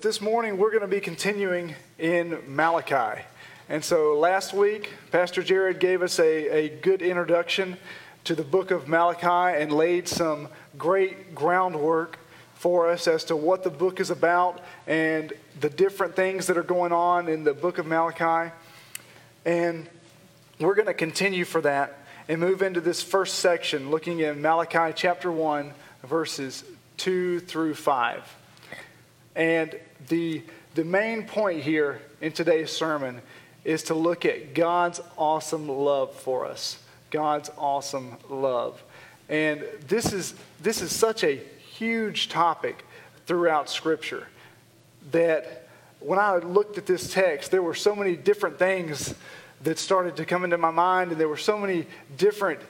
This morning we're going to be continuing in Malachi. And so last week, Pastor Jared gave us a, a good introduction to the book of Malachi and laid some great groundwork for us as to what the book is about and the different things that are going on in the book of Malachi. And we're going to continue for that and move into this first section, looking in Malachi chapter 1, verses 2 through 5. And the, the main point here in today's sermon is to look at God's awesome love for us. God's awesome love. And this is, this is such a huge topic throughout Scripture that when I looked at this text, there were so many different things that started to come into my mind, and there were so many different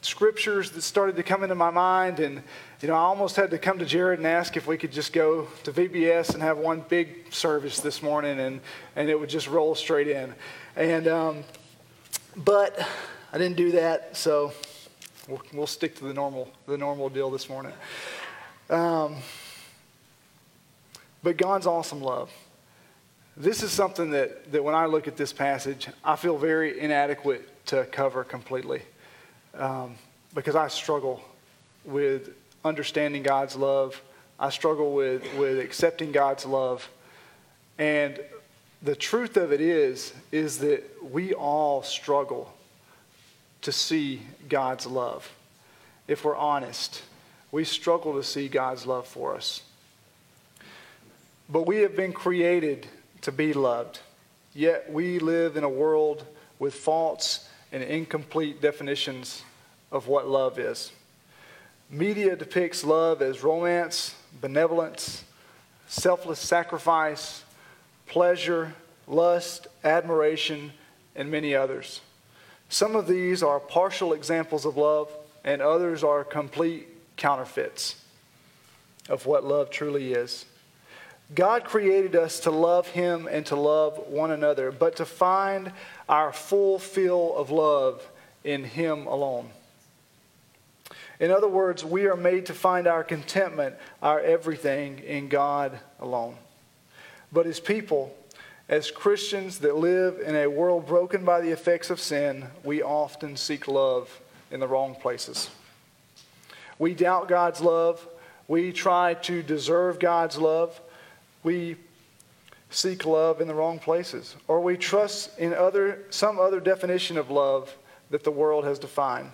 scriptures that started to come into my mind. And, you know, I almost had to come to Jared and ask if we could just go to VBS and have one big service this morning and, and it would just roll straight in. And, um, but I didn't do that, so we'll, we'll, stick to the normal, the normal deal this morning. Um, but God's awesome love. This is something that, that when I look at this passage, I feel very inadequate to cover completely um, because I struggle with understanding God's love. I struggle with, with accepting God's love. And the truth of it is, is that we all struggle to see God's love. If we're honest, we struggle to see God's love for us. But we have been created to be loved. Yet we live in a world with false and incomplete definitions of what love is. Media depicts love as romance, benevolence, selfless sacrifice, pleasure, lust, admiration, and many others. Some of these are partial examples of love, and others are complete counterfeits of what love truly is. God created us to love Him and to love one another, but to find our full fill of love in Him alone. In other words, we are made to find our contentment, our everything in God alone. But as people, as Christians that live in a world broken by the effects of sin, we often seek love in the wrong places. We doubt God's love. We try to deserve God's love. We seek love in the wrong places. Or we trust in other, some other definition of love that the world has defined.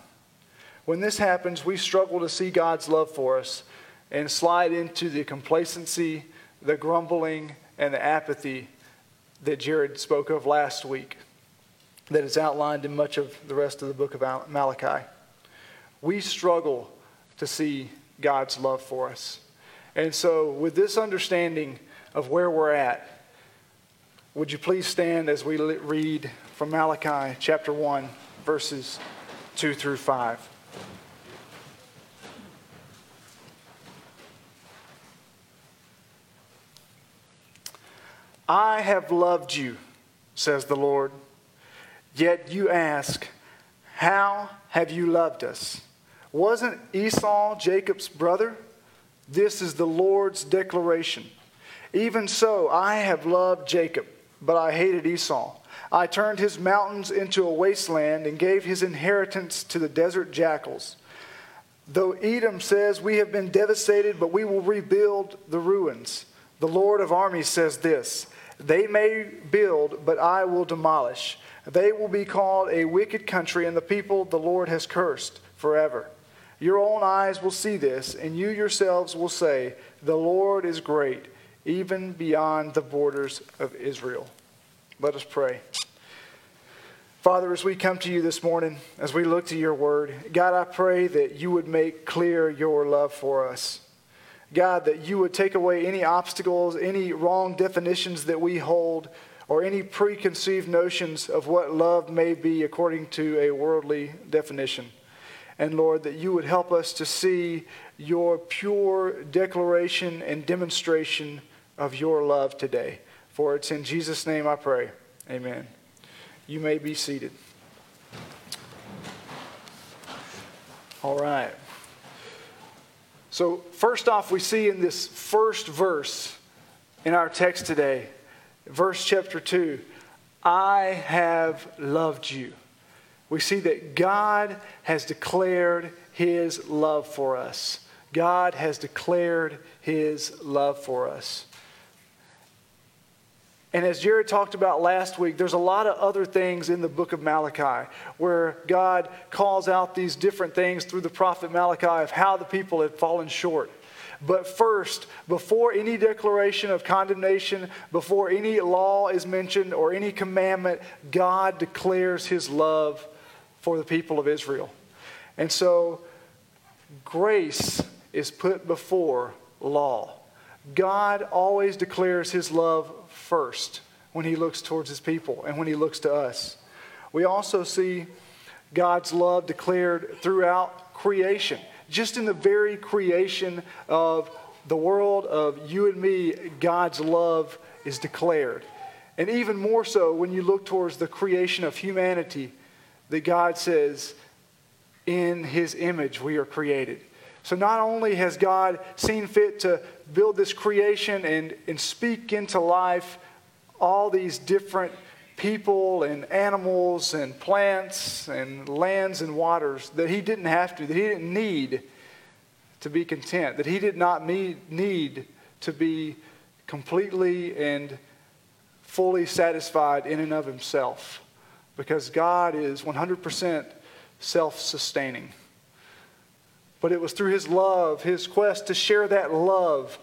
When this happens, we struggle to see God's love for us and slide into the complacency, the grumbling, and the apathy that Jared spoke of last week, that is outlined in much of the rest of the book of Malachi. We struggle to see God's love for us. And so, with this understanding of where we're at, would you please stand as we read from Malachi chapter 1, verses 2 through 5? I have loved you, says the Lord. Yet you ask, How have you loved us? Wasn't Esau Jacob's brother? This is the Lord's declaration. Even so, I have loved Jacob, but I hated Esau. I turned his mountains into a wasteland and gave his inheritance to the desert jackals. Though Edom says, We have been devastated, but we will rebuild the ruins. The Lord of armies says this they may build, but I will demolish. They will be called a wicked country, and the people the Lord has cursed forever. Your own eyes will see this, and you yourselves will say, The Lord is great, even beyond the borders of Israel. Let us pray. Father, as we come to you this morning, as we look to your word, God, I pray that you would make clear your love for us. God, that you would take away any obstacles, any wrong definitions that we hold, or any preconceived notions of what love may be according to a worldly definition. And Lord, that you would help us to see your pure declaration and demonstration of your love today. For it's in Jesus' name I pray. Amen. You may be seated. All right. So, first off, we see in this first verse in our text today, verse chapter 2, I have loved you. We see that God has declared his love for us. God has declared his love for us. And as Jared talked about last week, there's a lot of other things in the book of Malachi where God calls out these different things through the prophet Malachi of how the people had fallen short. But first, before any declaration of condemnation, before any law is mentioned or any commandment, God declares his love for the people of Israel. And so, grace is put before law. God always declares his love first when he looks towards his people and when he looks to us. We also see God's love declared throughout creation. Just in the very creation of the world, of you and me, God's love is declared. And even more so when you look towards the creation of humanity, that God says, in his image we are created. So not only has God seen fit to build this creation and, and speak into life all these different people and animals and plants and lands and waters that he didn't have to, that he didn't need to be content, that he did not need to be completely and fully satisfied in and of himself because God is 100% self sustaining. But it was through his love, his quest to share that love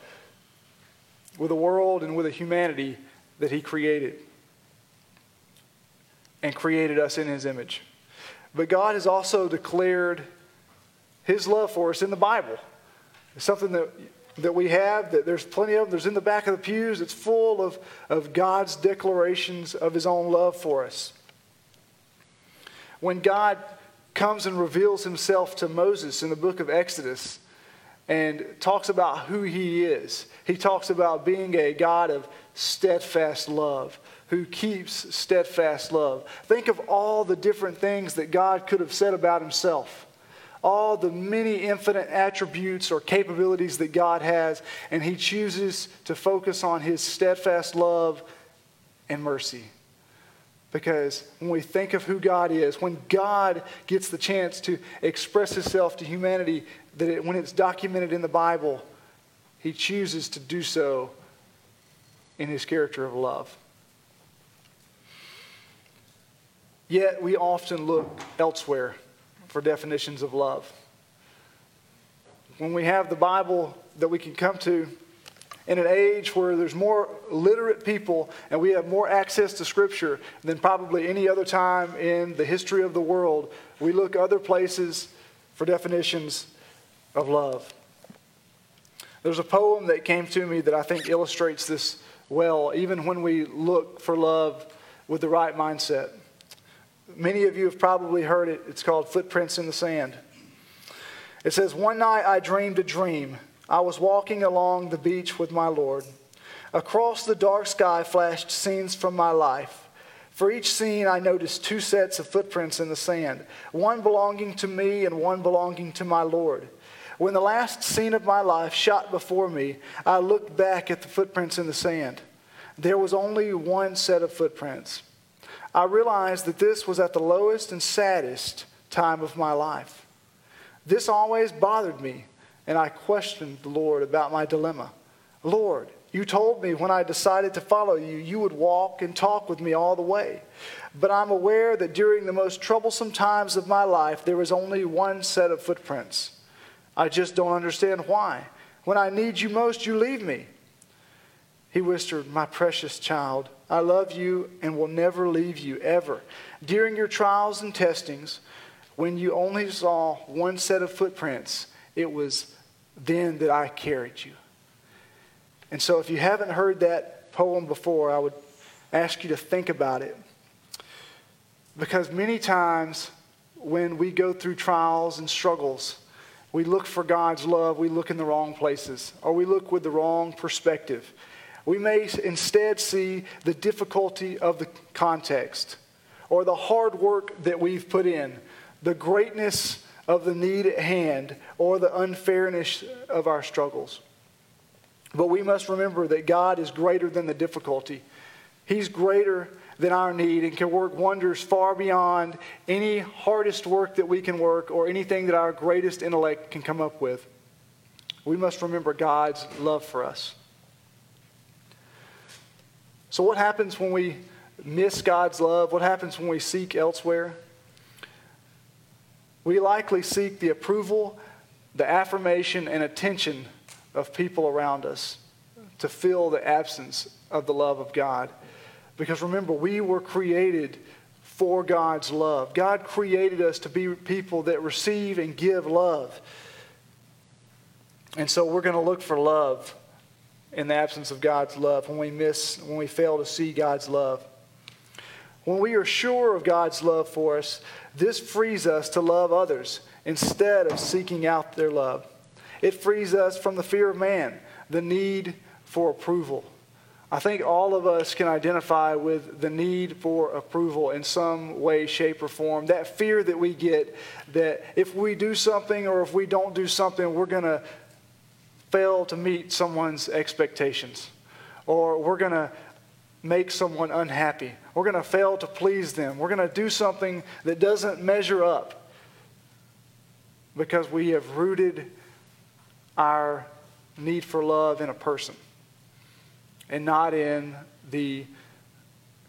with the world and with the humanity that he created and created us in his image. But God has also declared his love for us in the Bible. It's something that, that we have, that there's plenty of. There's in the back of the pews. It's full of, of God's declarations of his own love for us. When God comes and reveals himself to Moses in the book of Exodus and talks about who he is, he talks about being a God of steadfast love, who keeps steadfast love. Think of all the different things that God could have said about himself, all the many infinite attributes or capabilities that God has, and he chooses to focus on his steadfast love and mercy. Because when we think of who God is, when God gets the chance to express himself to humanity, that it, when it's documented in the Bible, he chooses to do so in his character of love. Yet we often look elsewhere for definitions of love. When we have the Bible that we can come to in an age where there's more literate people and we have more access to Scripture than probably any other time in the history of the world, we look other places for definitions of love. There's a poem that came to me that I think illustrates this well, even when we look for love with the right mindset. Many of you have probably heard it. It's called Footprints in the Sand. It says, One night I dreamed a dream. I was walking along the beach with my Lord. Across the dark sky flashed scenes from my life. For each scene, I noticed two sets of footprints in the sand, one belonging to me and one belonging to my Lord. When the last scene of my life shot before me, I looked back at the footprints in the sand. There was only one set of footprints. I realized that this was at the lowest and saddest time of my life. This always bothered me, and I questioned the Lord about my dilemma. Lord, you told me when I decided to follow you, you would walk and talk with me all the way. But I'm aware that during the most troublesome times of my life, there was only one set of footprints. I just don't understand why. When I need you most, you leave me. He whispered, My precious child, I love you and will never leave you, ever. During your trials and testings, when you only saw one set of footprints, it was then that I carried you. And so, if you haven't heard that poem before, I would ask you to think about it. Because many times when we go through trials and struggles, we look for God's love, we look in the wrong places, or we look with the wrong perspective. We may instead see the difficulty of the context, or the hard work that we've put in, the greatness of the need at hand, or the unfairness of our struggles. But we must remember that God is greater than the difficulty. He's greater than our need and can work wonders far beyond any hardest work that we can work or anything that our greatest intellect can come up with. We must remember God's love for us. So, what happens when we miss God's love? What happens when we seek elsewhere? We likely seek the approval, the affirmation, and attention of people around us to fill the absence of the love of God. Because remember, we were created for God's love. God created us to be people that receive and give love. And so we're going to look for love in the absence of God's love when we miss, when we fail to see God's love. When we are sure of God's love for us, this frees us to love others instead of seeking out their love. It frees us from the fear of man, the need for approval. I think all of us can identify with the need for approval in some way, shape, or form. That fear that we get that if we do something or if we don't do something, we're going to fail to meet someone's expectations, or we're going to make someone unhappy. We're going to fail to please them. We're going to do something that doesn't measure up because we have rooted our need for love in a person and not in the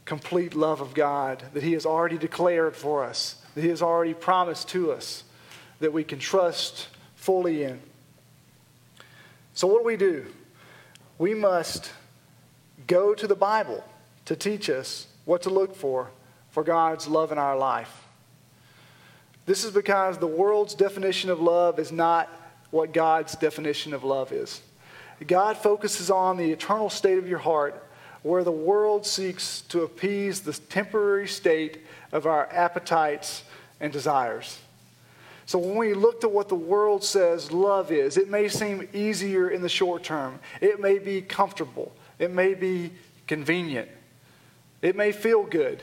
complete love of God that He has already declared for us, that He has already promised to us, that we can trust fully in. So, what do we do? We must go to the Bible to teach us what to look for for God's love in our life. This is because the world's definition of love is not what God's definition of love is. God focuses on the eternal state of your heart, where the world seeks to appease the temporary state of our appetites and desires. So when we look at what the world says love is, it may seem easier in the short term. It may be comfortable. It may be convenient. It may feel good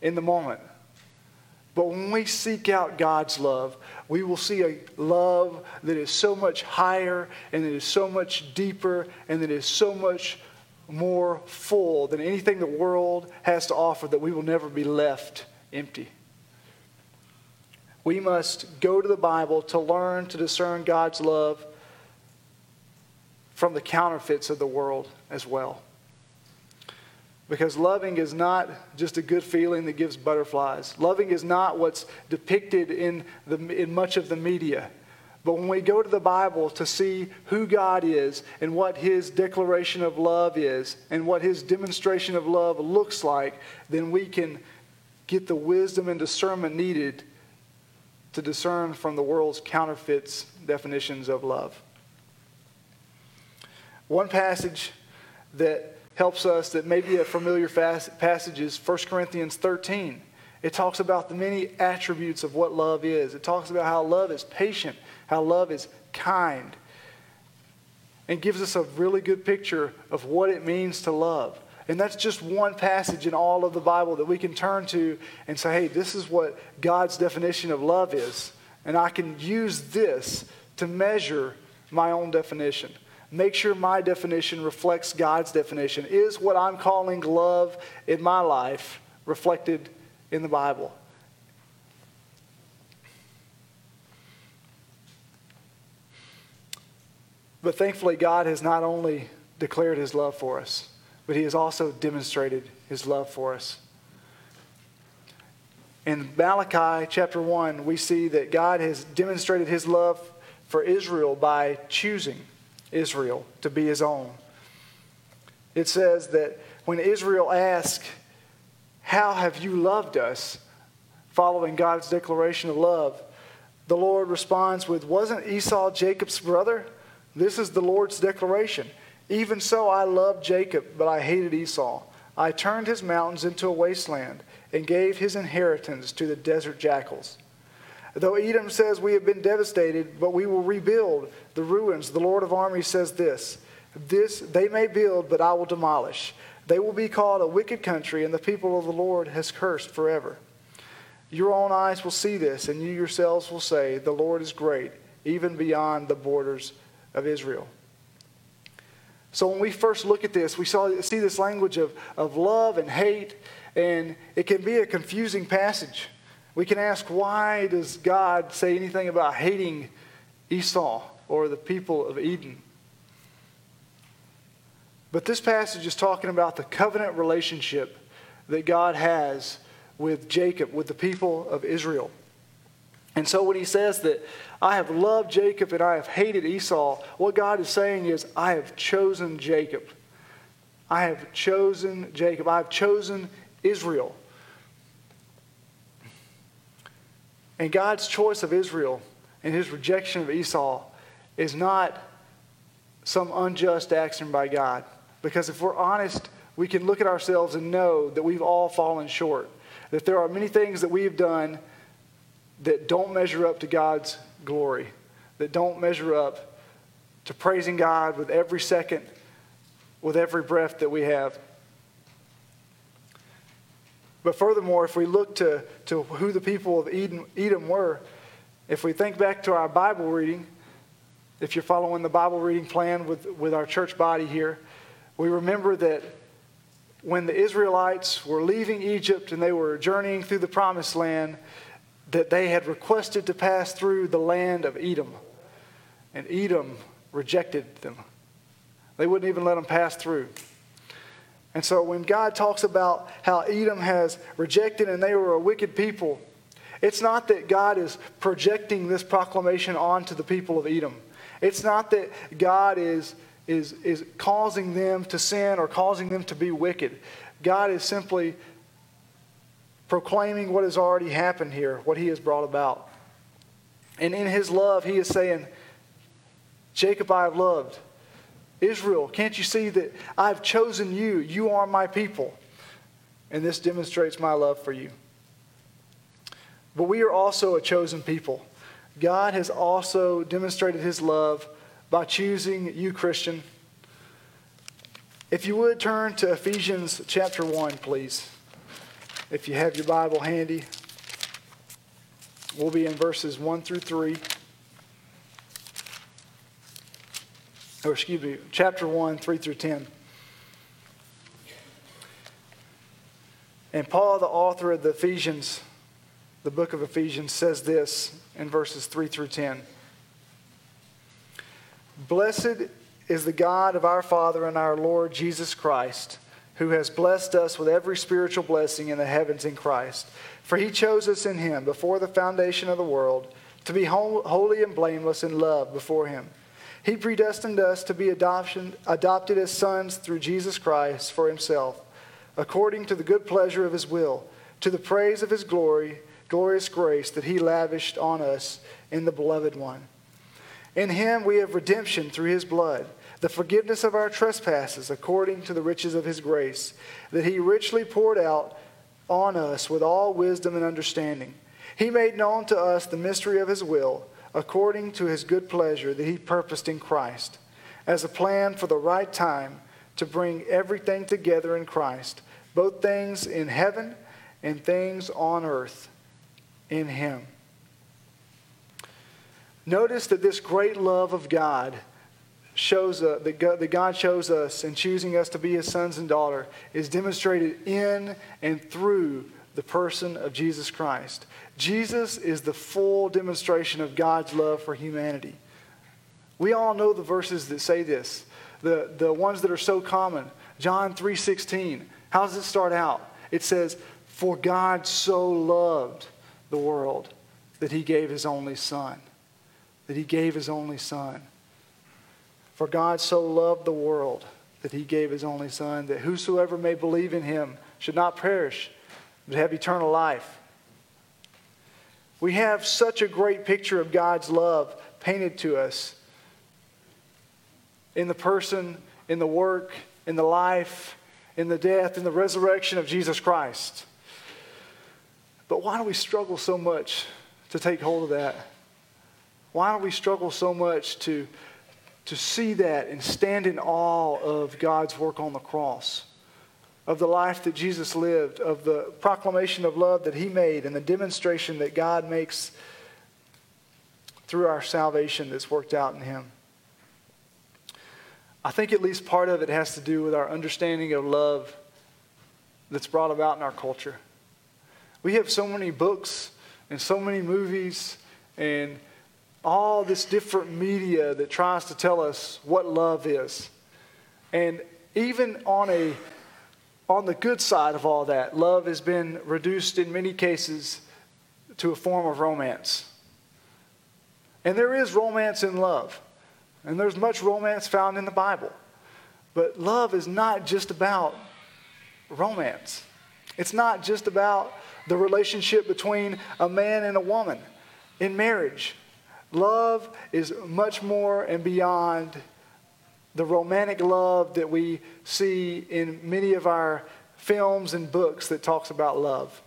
in the moment. But when we seek out God's love, we will see a love that is so much higher and that is so much deeper and that is so much more full than anything the world has to offer that we will never be left empty. We must go to the Bible to learn to discern God's love from the counterfeits of the world as well. Because loving is not just a good feeling that gives butterflies. Loving is not what's depicted in, the, in much of the media. But when we go to the Bible to see who God is and what His declaration of love is and what His demonstration of love looks like, then we can get the wisdom and discernment needed to discern from the world's counterfeits definitions of love. One passage that helps us that may be a familiar passage is 1 Corinthians 13. It talks about the many attributes of what love is. It talks about how love is patient, how love is kind, and gives us a really good picture of what it means to love. And that's just one passage in all of the Bible that we can turn to and say, hey, this is what God's definition of love is. And I can use this to measure my own definition. Make sure my definition reflects God's definition. Is what I'm calling love in my life reflected in the Bible? But thankfully, God has not only declared his love for us, but he has also demonstrated his love for us. In Malachi chapter 1, we see that God has demonstrated his love for Israel by choosing Israel to be his own. It says that when Israel asked, How have you loved us? following God's declaration of love, the Lord responds with, Wasn't Esau Jacob's brother? This is the Lord's declaration. Even so, I loved Jacob, but I hated Esau. I turned his mountains into a wasteland and gave his inheritance to the desert jackals. Though Edom says we have been devastated, but we will rebuild the ruins, the Lord of armies says this This they may build, but I will demolish. They will be called a wicked country, and the people of the Lord has cursed forever. Your own eyes will see this, and you yourselves will say, The Lord is great, even beyond the borders of Israel. So when we first look at this, we saw, see this language of, of love and hate, and it can be a confusing passage. We can ask, why does God say anything about hating Esau or the people of Edom? But this passage is talking about the covenant relationship that God has with Jacob, with the people of Israel. And so when he says that I have loved Jacob and I have hated Esau, what God is saying is, I have chosen Jacob. I have chosen Jacob. I have chosen Israel. And God's choice of Israel and his rejection of Esau is not some unjust action by God. Because if we're honest, we can look at ourselves and know that we've all fallen short. That there are many things that we've done that don't measure up to God's glory, that don't measure up to praising God with every second, with every breath that we have. But furthermore, if we look to, to who the people of Edom, Edom were, if we think back to our Bible reading, if you're following the Bible reading plan with, with our church body here, we remember that when the Israelites were leaving Egypt and they were journeying through the promised land, that they had requested to pass through the land of Edom. And Edom rejected them. They wouldn't even let them pass through. And so when God talks about how Edom has rejected and they were a wicked people, it's not that God is projecting this proclamation onto the people of Edom. It's not that God is, is, is causing them to sin or causing them to be wicked. God is simply proclaiming what has already happened here, what he has brought about. And in his love, he is saying, Jacob, I have loved. Israel, can't you see that I've chosen you? You are my people. And this demonstrates my love for you. But we are also a chosen people. God has also demonstrated his love by choosing you, Christian. If you would turn to Ephesians chapter 1, please. If you have your Bible handy, we'll be in verses 1 through 3. Or, excuse me, chapter 1, 3 through 10. And Paul, the author of the Ephesians, the book of Ephesians, says this in verses 3 through 10. Blessed is the God of our Father and our Lord Jesus Christ who has blessed us with every spiritual blessing in the heavens in Christ. For he chose us in him before the foundation of the world to be holy and blameless in love before him. He predestined us to be adoption, adopted as sons through Jesus Christ for himself, according to the good pleasure of his will, to the praise of his glory, glorious grace that he lavished on us in the beloved one. In him we have redemption through his blood the forgiveness of our trespasses according to the riches of his grace, that he richly poured out on us with all wisdom and understanding. He made known to us the mystery of his will, according to his good pleasure that he purposed in Christ, as a plan for the right time to bring everything together in Christ, both things in heaven and things on earth in him. Notice that this great love of God shows uh, that, God, shows us in choosing us to be his sons and daughter is demonstrated in and through the person of Jesus Christ. Jesus is the full demonstration of God's love for humanity. We all know the verses that say this, the, the ones that are so common. John 3:16. How does it start out? It says, "For God so loved the world that he gave his only son." That he gave his only son. For God so loved the world that he gave his only Son, that whosoever may believe in him should not perish, but have eternal life. We have such a great picture of God's love painted to us in the person, in the work, in the life, in the death, in the resurrection of Jesus Christ. But why do we struggle so much to take hold of that? Why do we struggle so much to to see that and stand in awe of God's work on the cross, of the life that Jesus lived, of the proclamation of love that he made, and the demonstration that God makes through our salvation that's worked out in him. I think at least part of it has to do with our understanding of love that's brought about in our culture. We have so many books and so many movies and all this different media that tries to tell us what love is. And even on a on the good side of all that, love has been reduced in many cases to a form of romance. And there is romance in love. And there's much romance found in the Bible. But love is not just about romance. It's not just about the relationship between a man and a woman in marriage. Love is much more and beyond the romantic love that we see in many of our films and books that talks about love.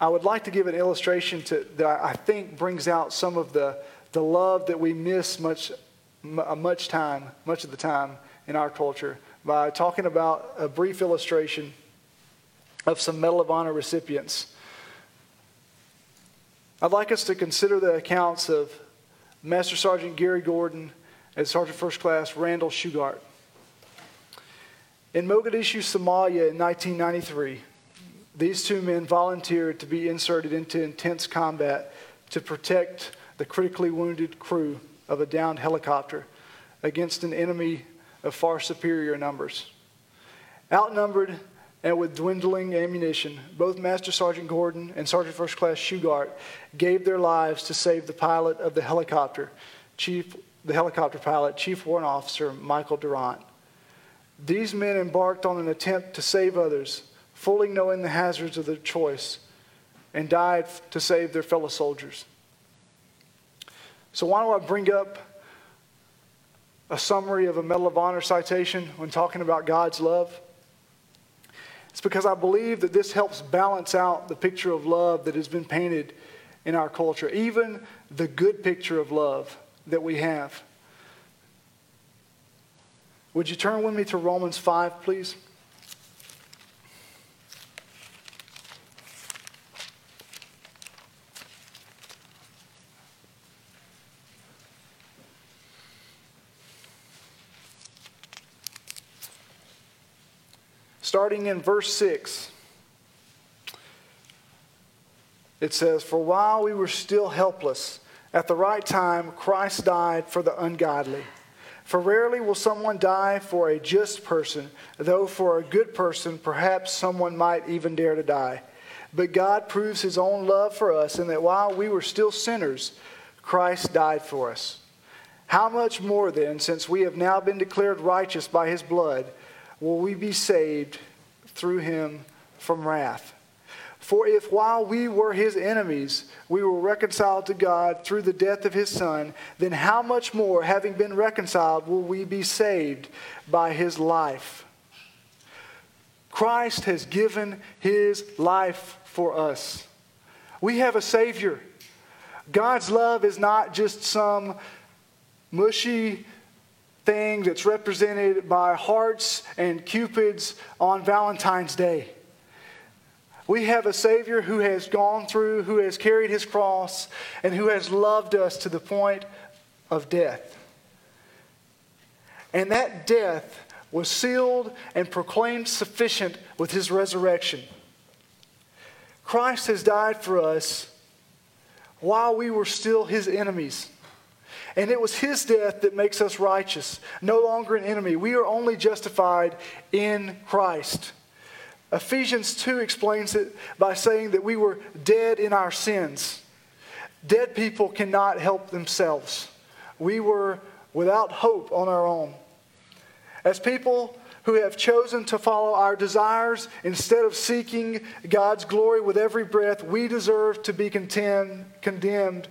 I would like to give an illustration to, that I think brings out some of the, the love that we miss much, uh, much time, much of the time in our culture by talking about a brief illustration of some Medal of Honor recipients. I'd like us to consider the accounts of Master Sergeant Gary Gordon and Sergeant First Class Randall Shughart. In Mogadishu, Somalia in 1993, these two men volunteered to be inserted into intense combat to protect the critically wounded crew of a downed helicopter against an enemy of far superior numbers. Outnumbered and with dwindling ammunition, both Master Sergeant Gordon and Sergeant First Class Shughart gave their lives to save the pilot of the helicopter, Chief, the helicopter pilot, Chief Warrant Officer Michael Durant. These men embarked on an attempt to save others, fully knowing the hazards of their choice, and died to save their fellow soldiers. So, why do I bring up a summary of a Medal of Honor citation when talking about God's love? It's because I believe that this helps balance out the picture of love that has been painted in our culture, even the good picture of love that we have. Would you turn with me to Romans 5, please? Starting in verse 6. It says, For while we were still helpless, at the right time, Christ died for the ungodly. For rarely will someone die for a just person, though for a good person, perhaps someone might even dare to die. But God proves his own love for us in that while we were still sinners, Christ died for us. How much more then, since we have now been declared righteous by his blood, will we be saved through him from wrath. For if while we were his enemies, we were reconciled to God through the death of his Son, then how much more, having been reconciled, will we be saved by his life? Christ has given his life for us. We have a Savior. God's love is not just some mushy thing that's represented by hearts and cupids on Valentine's Day. We have a Savior who has gone through, who has carried his cross, and who has loved us to the point of death. And that death was sealed and proclaimed sufficient with his resurrection. Christ has died for us while we were still his enemies. And it was his death that makes us righteous, no longer an enemy. We are only justified in Christ. Ephesians 2 explains it by saying that we were dead in our sins. Dead people cannot help themselves. We were without hope on our own. As people who have chosen to follow our desires instead of seeking God's glory with every breath, we deserve to be contend, condemned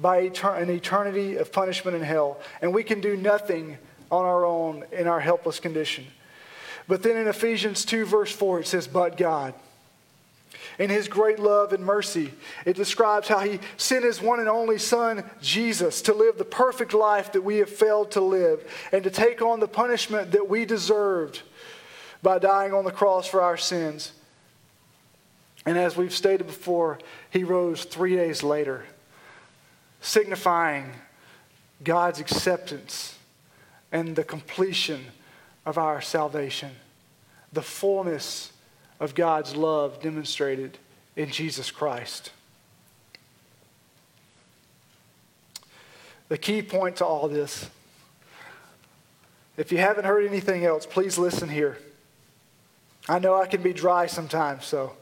by an eternity of punishment in hell. And we can do nothing on our own in our helpless condition. But then in Ephesians 2, verse 4, it says, But God. In his great love and mercy, it describes how he sent his one and only Son, Jesus, to live the perfect life that we have failed to live and to take on the punishment that we deserved by dying on the cross for our sins. And as we've stated before, he rose three days later signifying God's acceptance and the completion of our salvation, the fullness of God's love demonstrated in Jesus Christ. The key point to all this, if you haven't heard anything else, please listen here. I know I can be dry sometimes, so.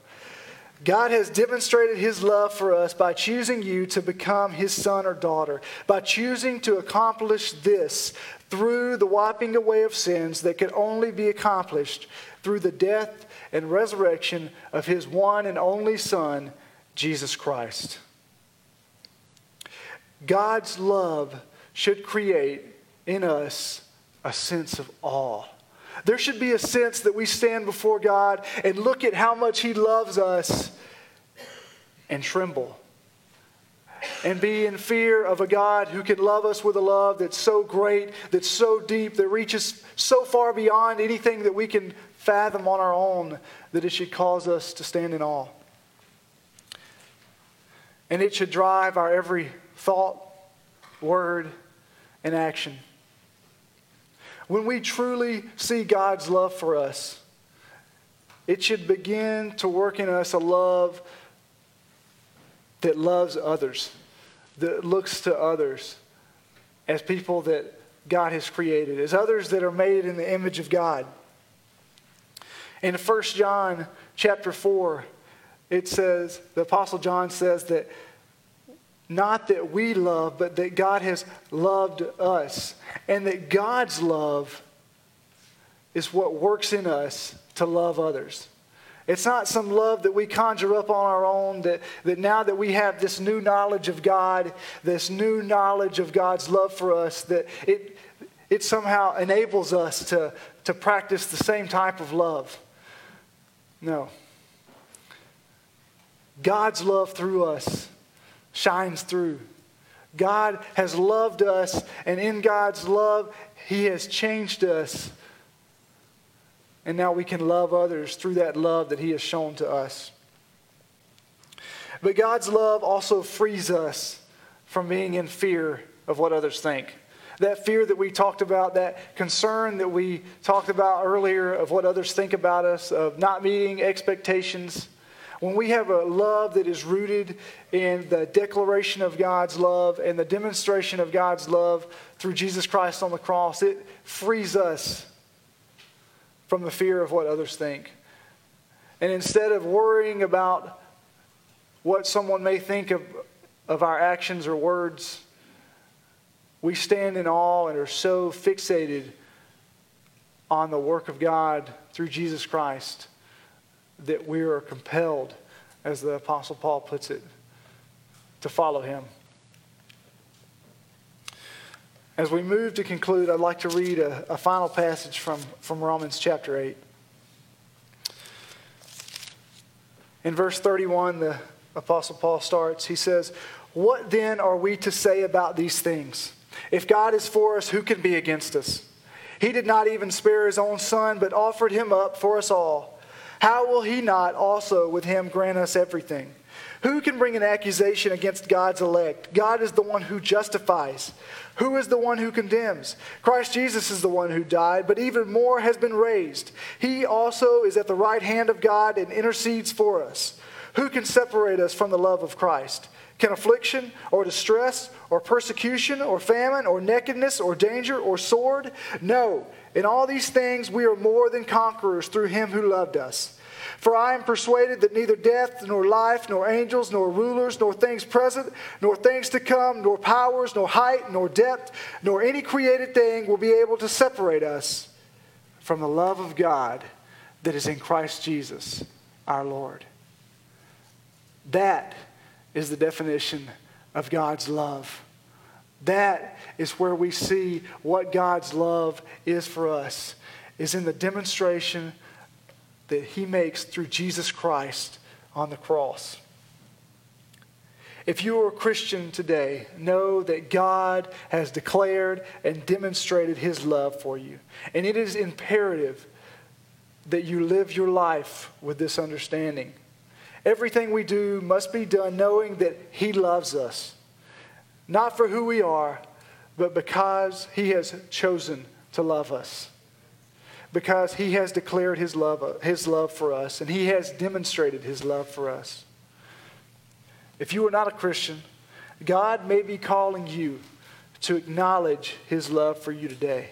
God has demonstrated his love for us by choosing you to become his son or daughter, by choosing to accomplish this through the wiping away of sins that could only be accomplished through the death and resurrection of his one and only Son, Jesus Christ. God's love should create in us a sense of awe. There should be a sense that we stand before God and look at how much He loves us and tremble and be in fear of a God who can love us with a love that's so great, that's so deep, that reaches so far beyond anything that we can fathom on our own, that it should cause us to stand in awe. And it should drive our every thought, word, and action. When we truly see God's love for us, it should begin to work in us a love that loves others, that looks to others as people that God has created, as others that are made in the image of God. In 1 John chapter 4, it says, the Apostle John says that not that we love, but that God has loved us. And that God's love is what works in us to love others. It's not some love that we conjure up on our own, that, that now that we have this new knowledge of God, this new knowledge of God's love for us, that it, it somehow enables us to, to practice the same type of love. No. God's love through us shines through. God has loved us, and in God's love, He has changed us. And now we can love others through that love that He has shown to us. But God's love also frees us from being in fear of what others think. That fear that we talked about, that concern that we talked about earlier of what others think about us, of not meeting expectations. When we have a love that is rooted in the declaration of God's love and the demonstration of God's love through Jesus Christ on the cross, it frees us from the fear of what others think. And instead of worrying about what someone may think of, of our actions or words, we stand in awe and are so fixated on the work of God through Jesus Christ that we are compelled, as the Apostle Paul puts it, to follow him. As we move to conclude, I'd like to read a, a final passage from, from Romans chapter 8. In verse 31, the Apostle Paul starts. He says, What then are we to say about these things? If God is for us, who can be against us? He did not even spare his own son, but offered him up for us all how will he not also with him grant us everything? Who can bring an accusation against God's elect? God is the one who justifies. Who is the one who condemns? Christ Jesus is the one who died, but even more has been raised. He also is at the right hand of God and intercedes for us. Who can separate us from the love of Christ? Can affliction or distress or persecution or famine or nakedness or danger or sword? No. In all these things we are more than conquerors through him who loved us. For I am persuaded that neither death, nor life, nor angels, nor rulers, nor things present, nor things to come, nor powers, nor height, nor depth, nor any created thing will be able to separate us from the love of God that is in Christ Jesus our Lord. That is the definition of God's love. That is where we see what God's love is for us, is in the demonstration that he makes through Jesus Christ on the cross. If you are a Christian today, know that God has declared and demonstrated his love for you. And it is imperative that you live your life with this understanding. Everything we do must be done knowing that he loves us not for who we are, but because He has chosen to love us. Because He has declared His love, his love for us, and He has demonstrated His love for us. If you are not a Christian, God may be calling you to acknowledge His love for you today.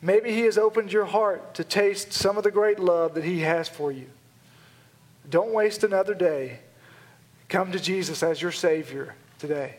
Maybe He has opened your heart to taste some of the great love that He has for you. Don't waste another day. Come to Jesus as your Savior today.